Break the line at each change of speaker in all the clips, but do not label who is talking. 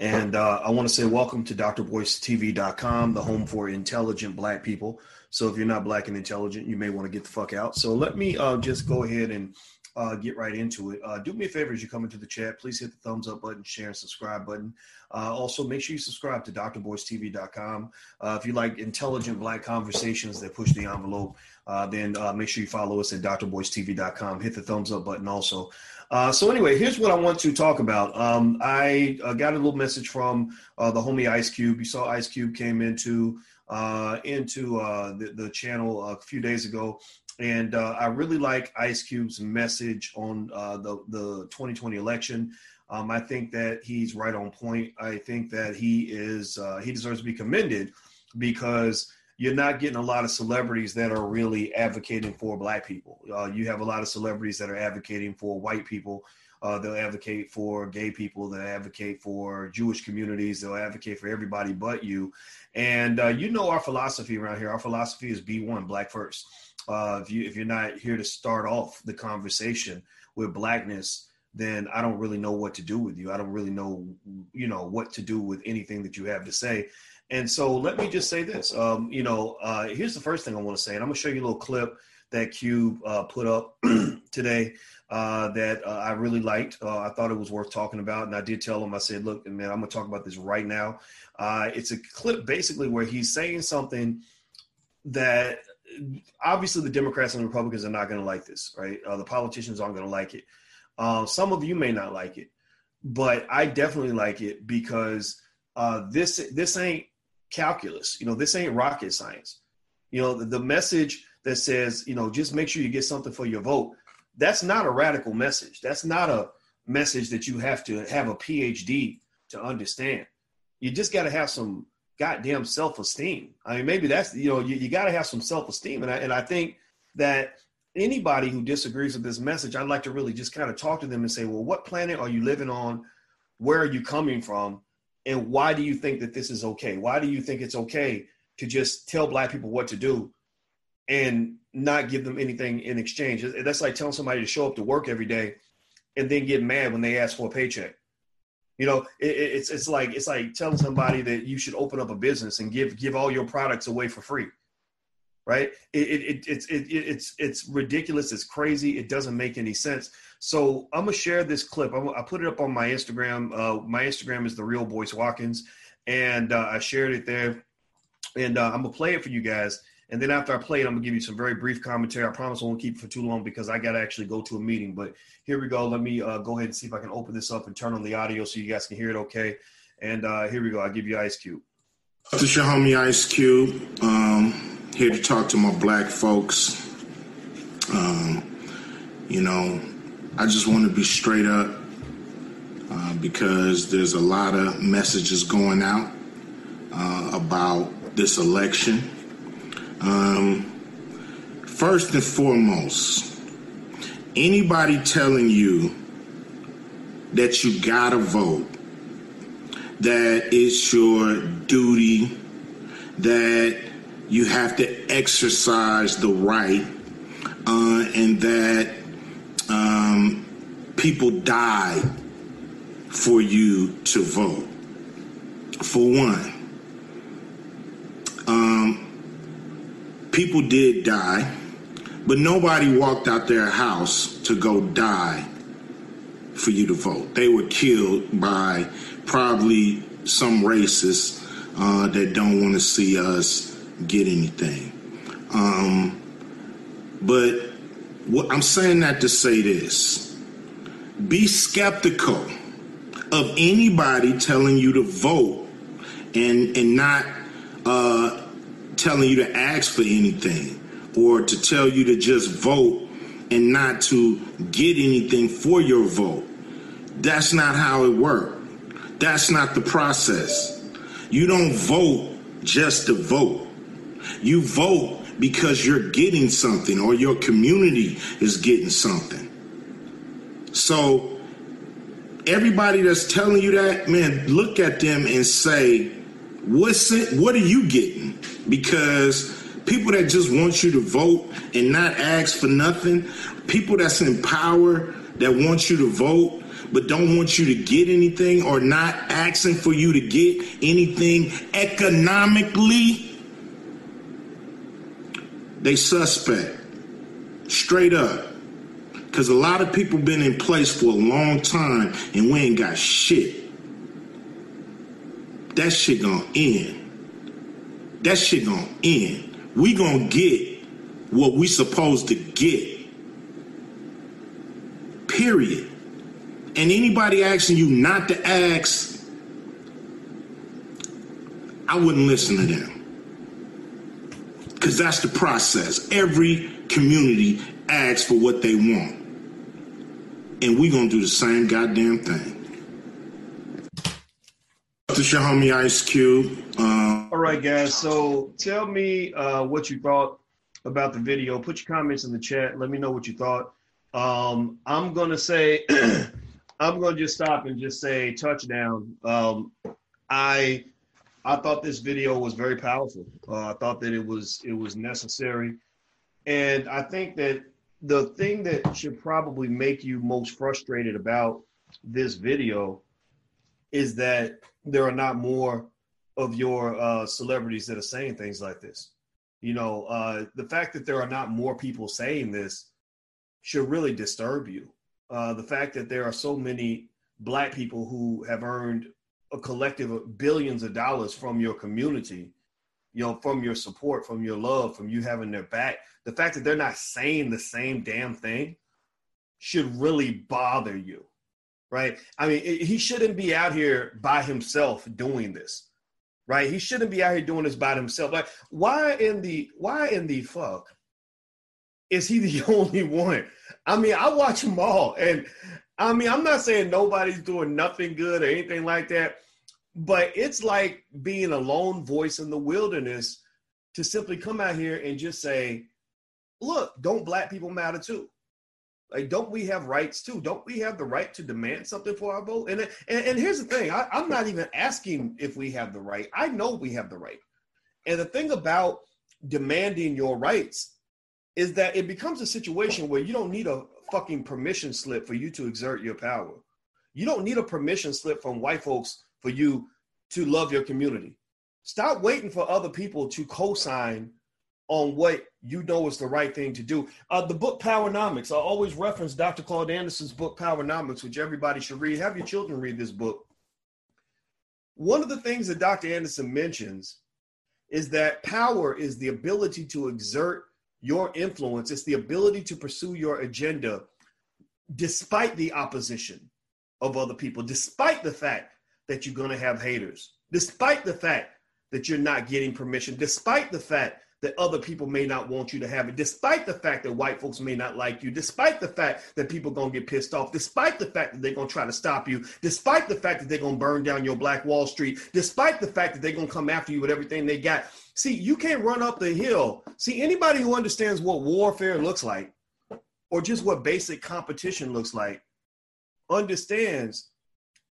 And uh, I want to say welcome to drboycetv.com, the home for intelligent black people. So if you're not black and intelligent, you may want to get the fuck out. So let me uh, just go ahead and uh, get right into it. Uh, do me a favor as you come into the chat, please hit the thumbs up button, share, and subscribe button. Uh, also, make sure you subscribe to drboycetv.com. Uh, if you like intelligent black conversations that push the envelope, uh, then uh, make sure you follow us at drboycetv.com. Hit the thumbs up button also. So anyway, here's what I want to talk about. Um, I got a little message from the homie Ice Cube. You saw Ice Cube came into uh, into uh, the, the, channel a few days ago, and uh, I really like Ice Cube's message on the the 2020 election. Um, I think that he's right on point. I think that he is he deserves to be commended because you're not getting a lot of celebrities that are really advocating for black people. Uh, you have a lot of celebrities that are advocating for white people. Uh, they'll advocate for gay people. They'll advocate for Jewish communities. They'll advocate for everybody but you. And uh, you know our philosophy around here. Our philosophy is be one, black first. Uh, if you if you're not here to start off the conversation with blackness, then I don't really know what to do with you. I don't really know, you know, what to do with anything that you have to say. And so let me just say this. Um, you know, uh, here's the first thing I want to say, and I'm to show you a little clip that Cube uh, put up today uh, that uh, I really liked. Uh, I thought it was worth talking about, and I did tell him. I said, "Look, man, I'm going to talk about this right now." Uh, it's a clip basically where he's saying something that obviously the Democrats and Republicans are not going to like this, right? the politicians aren't going to like it. some of you may not like it, but I definitely like it because this this ain't calculus. You know, this ain't rocket science. You know, the, the message that says, you know, just make sure you get something for your vote. That's not a radical message. That's not a message that you have to have a PhD to understand. You just got to have some goddamn self-esteem. I mean, maybe that's you know you, you got to have some self-esteem, and I and I think that anybody who disagrees with this message, I'd like to really just kind of talk to them and say, well, what planet are you living on? Where are you coming from? And why do you think that this is okay? Why do you think it's okay to just tell black people what to do and not give them anything in exchange? That's like telling somebody to show up to work every day and then get mad when they ask for a paycheck. You know, it, it's it's like it's like telling somebody that you should open up a business and give give all your products away for free right? It, it, it, it's it, it's it's ridiculous. It's crazy. It doesn't make any sense. So I'm gonna share this clip. I'm, i put it up on my Instagram. Uh, my Instagram is the real Boyce Watkins, and uh, I shared it there. And uh, I'm gonna play it for you guys. And then after I play it, I'm gonna give you some very brief commentary. I promise I won't keep it for too long because I gotta actually go to a meeting. But here we go. Let me uh, go ahead and see if I can open this up and turn on the audio so you guys can hear it okay. And uh, here we go. I'll give you Ice Cube.
This is your homie Ice Cube. Um here to talk to my black folks. Um, you know, I just want to be straight up uh, because there's a lot of messages going out uh, about this election. Um, first and foremost, anybody telling you that you gotta vote, that it's your duty, that you have to exercise the right, uh, and that um, people die for you to vote. For one, um, people did die, but nobody walked out their house to go die for you to vote. They were killed by probably some racists uh, that don't want to see us get anything. Um, but what, I'm saying that to say this be skeptical of anybody telling you to vote and, and not uh, telling you to ask for anything or to tell you to just vote and not to get anything for your vote. That's not how it works. That's not the process. You don't vote just to vote. You vote because you're getting something or your community is getting something. So everybody that's telling you that, man, look at them and say, what's it, what are you getting? Because people that just want you to vote and not ask for nothing, people that's in power that want you to vote, but don't want you to get anything or not asking for you to get anything economically, they suspect. Straight up. Because a lot of people been in place for a long time and we ain't got shit. That shit gonna end. That shit gonna end. We gonna get what we supposed to get. Period. And anybody asking you not to ask, I wouldn't listen to them. Because that's the process. Every community asks for what they want. And we to do the same goddamn thing. This is your homie Ice Cube.
Um, All right, guys. So tell me uh, what you thought about the video. Put your comments in the chat. Let me know what you thought. Um, I'm gonna say, I'm gonna just stop and just say touchdown. Um, I I thought this video was very powerful. Uh, I thought that it was it was necessary, and I think that the thing that should probably make you most frustrated about this video is that there are not more of your uh, celebrities that are saying things like this. You know, uh, the fact that there are not more people saying this should really disturb you. Uh, the fact that there are so many black people who have earned a collective of billions of dollars from your community, you know, from your support, from your love, from you having their back. The fact that they're not saying the same damn thing should really bother you, right? I mean, it, he shouldn't be out here by himself doing this, right? He shouldn't be out here doing this by himself. Like, why in the why in the fuck is he the only one? I mean, I watch them all, and I mean, I'm not saying nobody's doing nothing good or anything like that, but it's like being a lone voice in the wilderness to simply come out here and just say, "Look, don't black people matter too? Like, don't we have rights too? Don't we have the right to demand something for our vote?" And and, and here's the thing: I, I'm not even asking if we have the right. I know we have the right. And the thing about demanding your rights is that it becomes a situation where you don't need a fucking permission slip for you to exert your power. You don't need a permission slip from white folks for you to love your community. Stop waiting for other people to co-sign on what you know is the right thing to do. Uh, the book Powernomics, I always reference Dr. Claude Anderson's book Powernomics, which everybody should read. Have your children read this book. One of the things that Dr. Anderson mentions is that power is the ability to exert your influence, it's the ability to pursue your agenda despite the opposition of other people, despite the fact that you're going to have haters, despite the fact that you're not getting permission, despite the fact that other people may not want you to have it, despite the fact that white folks may not like you, despite the fact that people are to get pissed off, despite the fact that they're to try to stop you, despite the fact that they're to burn down your Black Wall Street, despite the fact that they're to come after you with everything they got. See, you can't run up the hill. See, anybody who understands what warfare looks like or just what basic competition looks like understands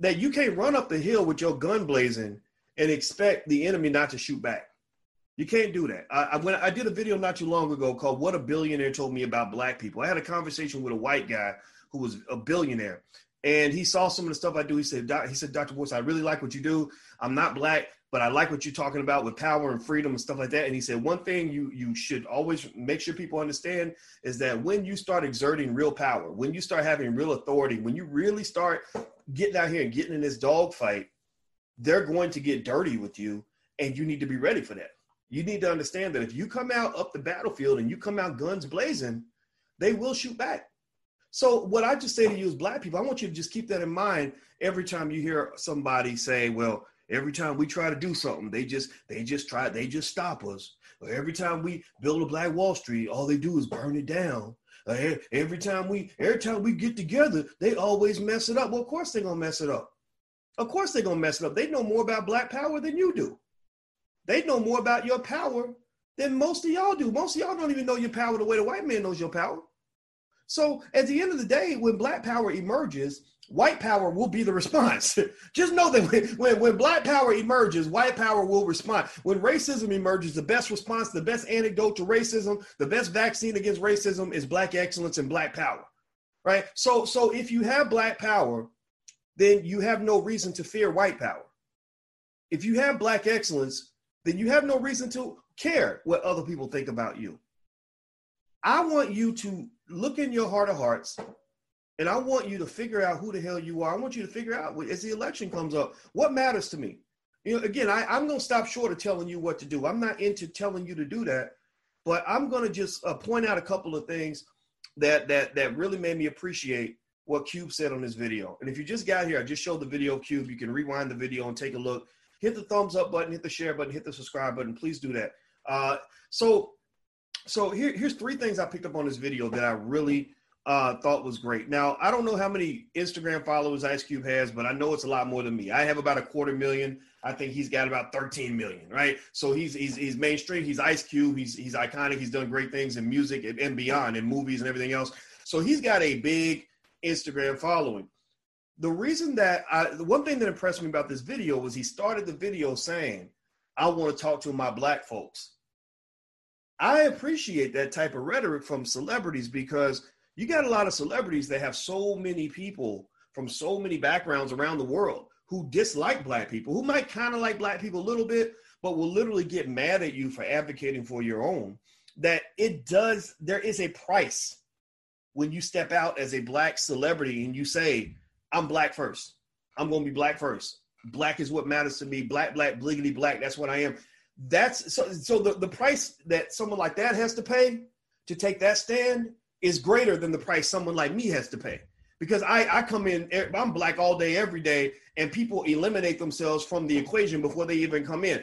that you can't run up the hill with your gun blazing and expect the enemy not to shoot back. You can't do that. I, I, when I did a video not too long ago called "What a Billionaire Told Me About Black People." I had a conversation with a white guy who was a billionaire, and he saw some of the stuff I do. He said, "He said, Dr. Boyce, I really like what you do. I'm not black, but I like what you're talking about with power and freedom and stuff like that. And he said one thing you you should always make sure people understand is that when you start exerting real power, when you start having real authority, when you really start getting out here and getting in this dogfight, they're going to get dirty with you, and you need to be ready for that. You need to understand that if you come out up the battlefield and you come out guns blazing, they will shoot back. So what I just say to you as black people, I want you to just keep that in mind every time you hear somebody say, well, Every time we try to do something, they just they just try they just stop us. Or every time we build a Black Wall Street, all they do is burn it down. every time we every time we get together, they always mess it up. Well, of course they're gonna mess it up. Of course they're gonna mess it up. They know more about black power than you do. They know more about your power than most of y'all do. Most of y'all don't even know your power the way the white man knows your power. So at the end of the day, when black power emerges, white power will be the response. Just know that when, when, when, black power emerges, white power will respond. When racism emerges, the best response, the best antidote to racism, the best vaccine against racism is black excellence and black power. Right? So so if you have black power then you have no reason to fear white power. If you have black excellence, then you have no reason to care what other people think about you. I want you to look in your heart of hearts and I want you to figure out who the hell you are. I want you to figure out as the election comes up, what matters to me. You know, again, I, am going to stop short of telling you what to do. I'm not into telling you to do that, but I'm going to just uh, point out a couple of things that that that really made me appreciate what Cube said on this video. And if you just got here, I just showed the video of Cube. You can rewind the video and take a look. Hit the thumbs up button, hit the share button, hit the subscribe button. Please do that. Uh, so, so here, here's three things I picked up on this video that I really uh, thought was great. Now, I don't know how many Instagram followers Ice Cube has, but I know it's a lot more than me. I have about a quarter million. I think he's got about 13 million, right? So he's he's he's mainstream. He's Ice Cube. He's he's iconic. He's done great things in music and, and beyond, in movies and everything else. So he's got a big Instagram following. The reason that I, the one thing that impressed me about this video was he started the video saying, I want to talk to my black folks. I appreciate that type of rhetoric from celebrities because you got a lot of celebrities that have so many people from so many backgrounds around the world who dislike black people, who might kind of like black people a little bit, but will literally get mad at you for advocating for your own. That it does, there is a price when you step out as a black celebrity and you say, I'm black first. I'm going to be black first. Black is what matters to me. Black, black, bliggity black. That's what I am. That's so, so the, the price that someone like that has to pay to take that stand is greater than the price someone like me has to pay because I, I come in, I'm black all day, every day, and people eliminate themselves from the equation before they even come in.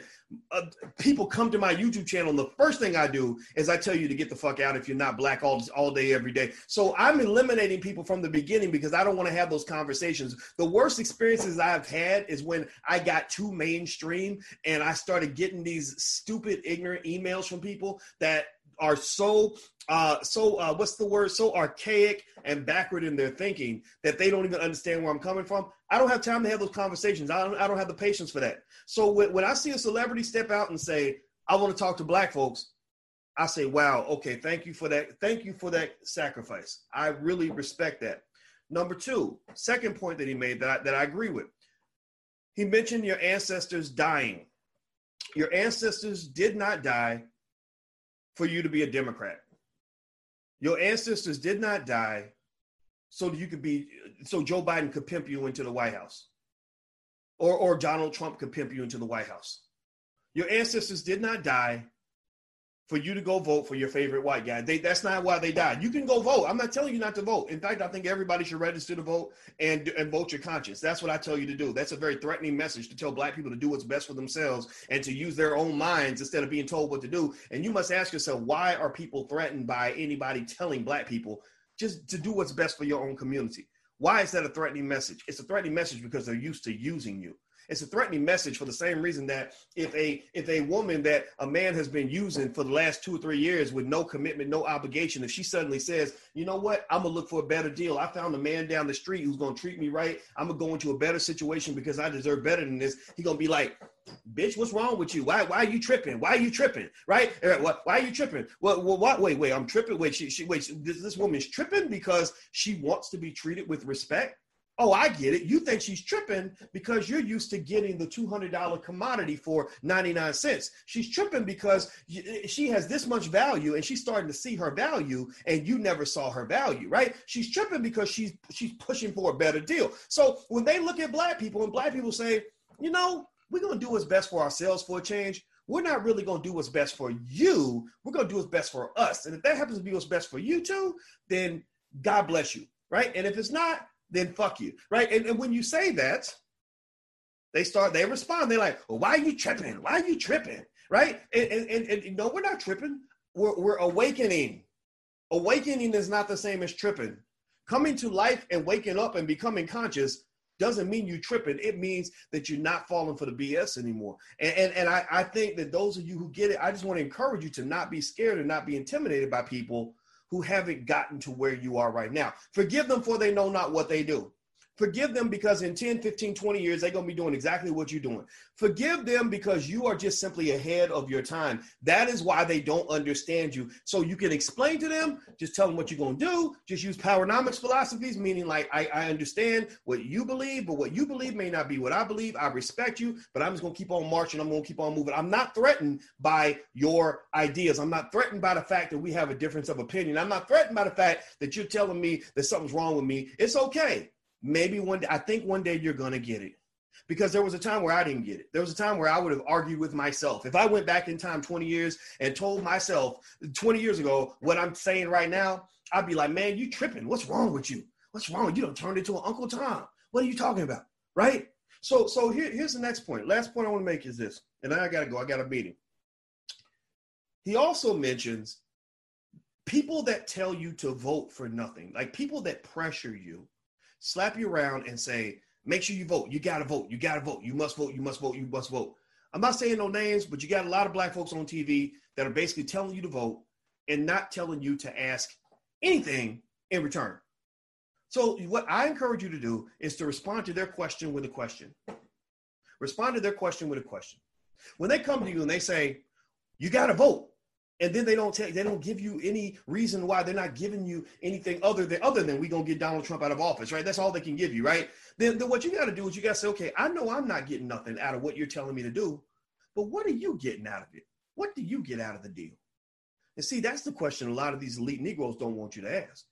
Uh, people come to my YouTube channel, and the first thing I do is I tell you to get the fuck out if you're not black all, all day, every day. So I'm eliminating people from the beginning because I don't want to have those conversations. The worst experiences I've had is when I got too mainstream and I started getting these stupid, ignorant emails from people that are so uh, so uh, what's the word? So archaic and backward in their thinking that they don't even understand where I'm coming from. I don't have time to have those conversations. I don't. I don't have the patience for that. So when, when I see a celebrity step out and say, "I want to talk to black folks," I say, "Wow, okay, thank you for that. Thank you for that sacrifice. I really respect that." Number two, second point that he made that I, that I agree with. He mentioned your ancestors dying. Your ancestors did not die for you to be a Democrat. Your ancestors did not die so you could be so Joe Biden could pimp you into the White House. Or or Donald Trump could pimp you into the White House. Your ancestors did not die for you to go vote for your favorite white guy. They, that's not why they died. You can go vote. I'm not telling you not to vote. In fact, I think everybody should register to vote and, and vote your conscience. That's what I tell you to do. That's a very threatening message to tell black people to do what's best for themselves and to use their own minds instead of being told what to do. And you must ask yourself, why are people threatened by anybody telling black people just to do what's best for your own community? Why is that a threatening message? It's a threatening message because they're used to using you. It's a threatening message for the same reason that if a if a woman that a man has been using for the last two or three years with no commitment, no obligation, if she suddenly says, you know what, I'm gonna look for a better deal. I found a man down the street who's gonna treat me right. I'm gonna go into a better situation because I deserve better than this. He gonna be like, bitch, what's wrong with you? Why why are you tripping? Why are you tripping? Right? Why, why are you tripping? Well, well, what? Wait, wait, I'm tripping. Wait, she, she wait, this, this woman's tripping because she wants to be treated with respect Oh, I get it. You think she's tripping because you're used to getting the $200 commodity for 99 cents. She's tripping because she has this much value and she's starting to see her value and you never saw her value, right? She's tripping because she's she's pushing for a better deal. So when they look at black people and black people say, "You know, we're going to do what's best for ourselves for a change." We're not really going to do what's best for you. We're going to do what's best for us. And if that happens to be what's best for you too, then God bless you, right? And if it's not, then fuck you, right? And, and when you say that, they start, they respond. They're like, well, why are you tripping? Why are you tripping? Right? And, and, and, and no, we're not tripping. We're, we're awakening. Awakening is not the same as tripping. Coming to life and waking up and becoming conscious doesn't mean you tripping. It means that you're not falling for the BS anymore. And, and, and I, I think that those of you who get it, I just want to encourage you to not be scared and not be intimidated by people who haven't gotten to where you are right now. Forgive them for they know not what they do. Forgive them because in 10, 15, 20 years, they're going to be doing exactly what you're doing. Forgive them because you are just simply ahead of your time. That is why they don't understand you. So you can explain to them, just tell them what you're going to do. Just use powernomics philosophies, meaning like, I, I understand what you believe, but what you believe may not be what I believe. I respect you, but I'm just going to keep on marching. I'm going to keep on moving. I'm not threatened by your ideas. I'm not threatened by the fact that we have a difference of opinion. I'm not threatened by the fact that you're telling me that something's wrong with me. It's okay maybe one day, I think one day you're going to get it. Because there was a time where I didn't get it. There was a time where I would have argued with myself. If I went back in time 20 years and told myself 20 years ago what I'm saying right now, I'd be like, man, you tripping. What's wrong with you? What's wrong? You don't turn into an Uncle Tom. What are you talking about? Right? So, so here, here's the next point. Last point I want to make is this, and I got to go. I got a meeting. He also mentions people that tell you to vote for nothing, like people that pressure you slap you around and say, make sure you vote. You got to vote. You got to vote. You must vote. You must vote. You must vote. I'm not saying no names, but you got a lot of black folks on TV that are basically telling you to vote and not telling you to ask anything in return. So, what I encourage you to do is to respond to their question with a question. Respond to their question with a question. When they come to you and they say, you got to vote, and then they don't take they don't give you any reason why they're not giving you anything other than other than we gonna get Donald Trump out of office, right? That's all they can give you, right? Then, then what you got to do is you got to say, okay, I know I'm not getting nothing out of what you're telling me to do, but what are you getting out of it? What do you get out of the deal? And see, that's the question a lot of these elite Negroes don't want you to ask.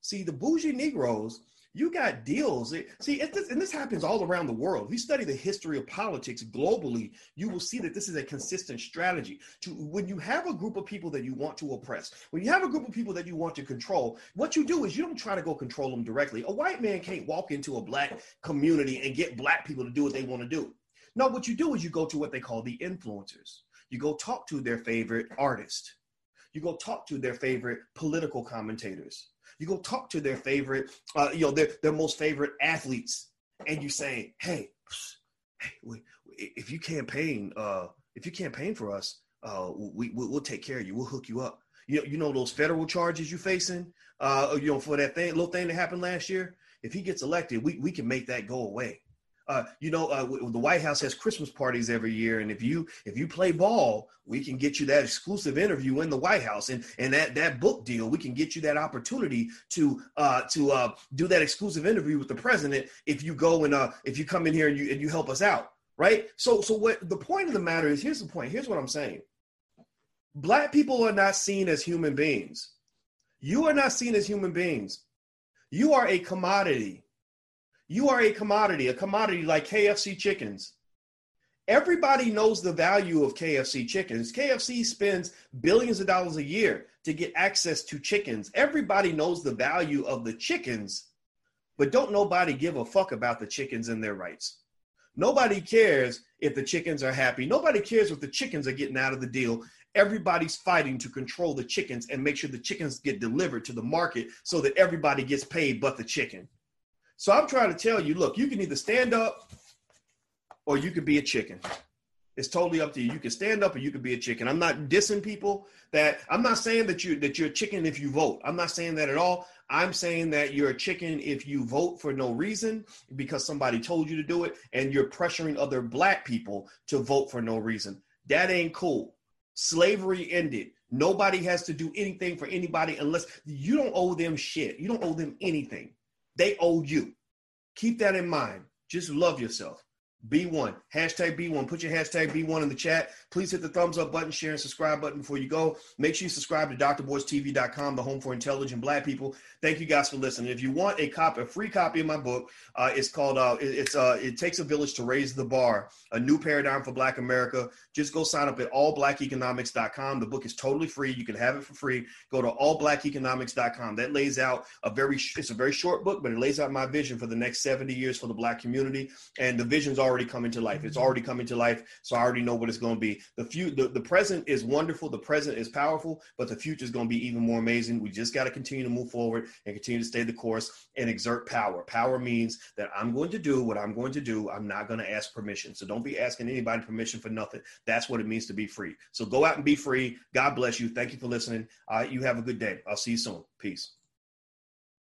See, the bougie Negroes you got deals. See, this, and this happens all around the world. If you study the history of politics globally, you will see that this is a consistent strategy. To when you have a group of people that you want to oppress, when you have a group of people that you want to control, what you do is you don't try to go control them directly. A white man can't walk into a black community and get black people to do what they want to do. No, what you do is you go to what they call the influencers. You go talk to their favorite artist. You go talk to their favorite political commentators you go talk to their favorite, uh, you know, their, their most favorite athletes, and you say, hey, hey, we, if you campaign, uh, if you campaign for us, uh, we, we'll take care of you. We'll hook you up. You know, you know those federal charges you're facing, uh, you know, for that thing, little thing that happened last year. If he gets elected, we, we can make that go away uh, you know, uh, the White House has Christmas parties every year, and if you if you play ball, we can get you that exclusive interview in the White House, and and that that book deal, we can get you that opportunity to uh, to uh, do that exclusive interview with the president if you go and uh, if you come in here and you and you help us out, right? So so what the point of the matter is, here's the point. Here's what I'm saying. Black people are not seen as human beings. You are not seen as human beings. You are a commodity you are a commodity, a commodity like KFC chickens. Everybody knows the value of KFC chickens. KFC spends billions of dollars a year to get access to chickens. Everybody knows the value of the chickens, but don't nobody give a fuck about the chickens and their rights. Nobody cares if the chickens are happy. Nobody cares what the chickens are getting out of the deal. Everybody's fighting to control the chickens and make sure the chickens get delivered to the market so that everybody gets paid but the chicken. So I'm trying to tell you, look, you can either stand up or you could be a chicken. It's totally up to you. You can stand up or you can be a chicken. I'm not dissing people that I'm not saying that you that you're a chicken if you vote. I'm not saying that at all. I'm saying that you're a chicken if you vote for no reason because somebody told you to do it and you're pressuring other black people to vote for no reason. That ain't cool. Slavery ended. Nobody has to do anything for anybody unless you don't owe them shit. You don't owe them anything. They owe you. Keep that in mind. Just love yourself. B1. Hashtag B1. Put your hashtag B1 in the chat. Please hit the thumbs up button, share, and subscribe button before you go. Make sure you subscribe to drboycetv.com, the home for intelligent black people. Thank you guys for listening. If you want a copy, a free copy of my book, uh, it's called uh, it's uh, It Takes a Village to Raise the Bar, a new paradigm for black America. Just go sign up at allblackeconomics.com. The book is totally free. You can have it for free. Go to allblackeconomics.com. That lays out a very it's a very short book, but it lays out my vision for the next 70 years for the black community. And the vision's already already coming to life. It's already coming to life. So I already know what it's going to be. The few, the, the present is wonderful. The present is powerful, but the future is going to be even more amazing. We just got to continue to move forward and continue to stay the course and exert power. Power means that I'm going to do what I'm going to do. I'm not going to ask permission. So don't be asking anybody permission for nothing. That's what it means to be free. So go out and be free. God bless you. Thank you for listening. Uh, you have a good day. I'll see you soon. Peace.